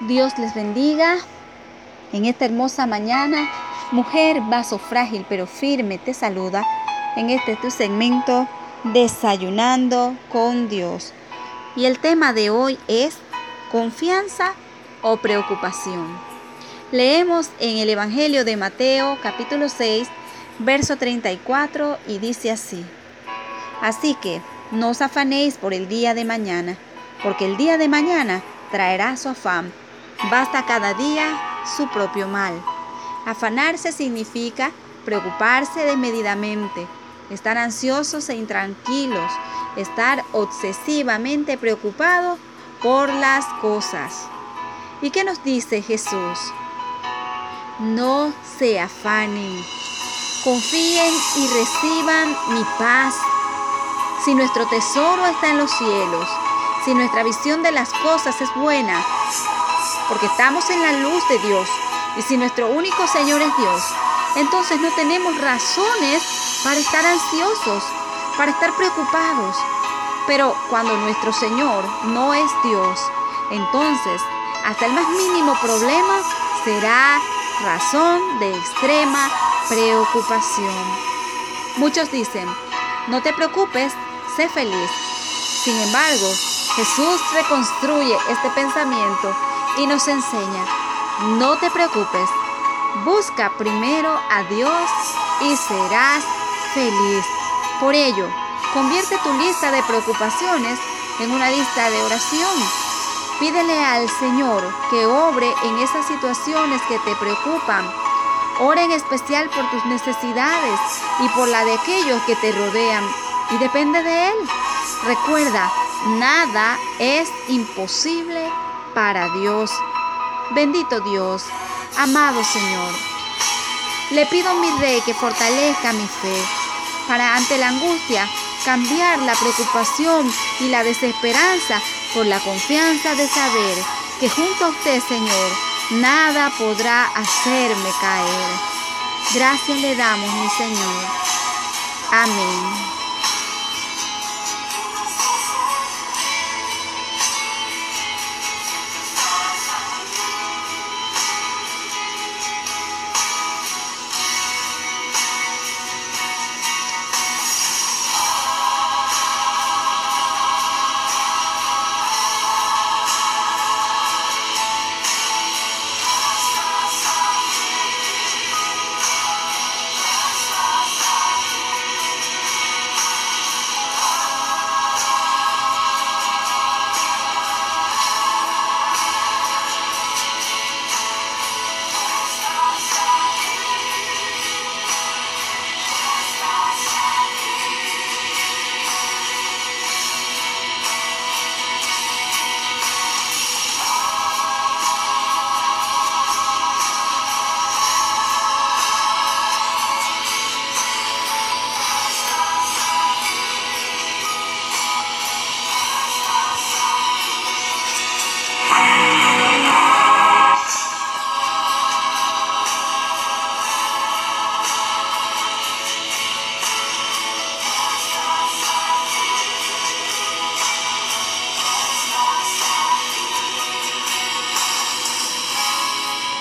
Dios les bendiga en esta hermosa mañana. Mujer, vaso frágil pero firme, te saluda en este tu segmento Desayunando con Dios. Y el tema de hoy es confianza o preocupación. Leemos en el Evangelio de Mateo capítulo 6, verso 34 y dice así. Así que no os afanéis por el día de mañana, porque el día de mañana traerá su afán. Basta cada día su propio mal. Afanarse significa preocuparse desmedidamente, estar ansiosos e intranquilos, estar obsesivamente preocupados por las cosas. ¿Y qué nos dice Jesús? No se afanen, confíen y reciban mi paz. Si nuestro tesoro está en los cielos, si nuestra visión de las cosas es buena, porque estamos en la luz de Dios, y si nuestro único Señor es Dios, entonces no tenemos razones para estar ansiosos, para estar preocupados. Pero cuando nuestro Señor no es Dios, entonces hasta el más mínimo problema será razón de extrema preocupación. Muchos dicen, no te preocupes, sé feliz. Sin embargo, Jesús reconstruye este pensamiento y nos enseña, no te preocupes, busca primero a Dios y serás feliz. Por ello, convierte tu lista de preocupaciones en una lista de oración. Pídele al Señor que obre en esas situaciones que te preocupan. Ora en especial por tus necesidades y por la de aquellos que te rodean y depende de Él. Recuerda, nada es imposible para Dios. Bendito Dios, amado Señor. Le pido a mi Rey que fortalezca mi fe para ante la angustia cambiar la preocupación y la desesperanza por la confianza de saber que junto a usted, Señor, nada podrá hacerme caer. Gracias le damos, mi Señor. Amén.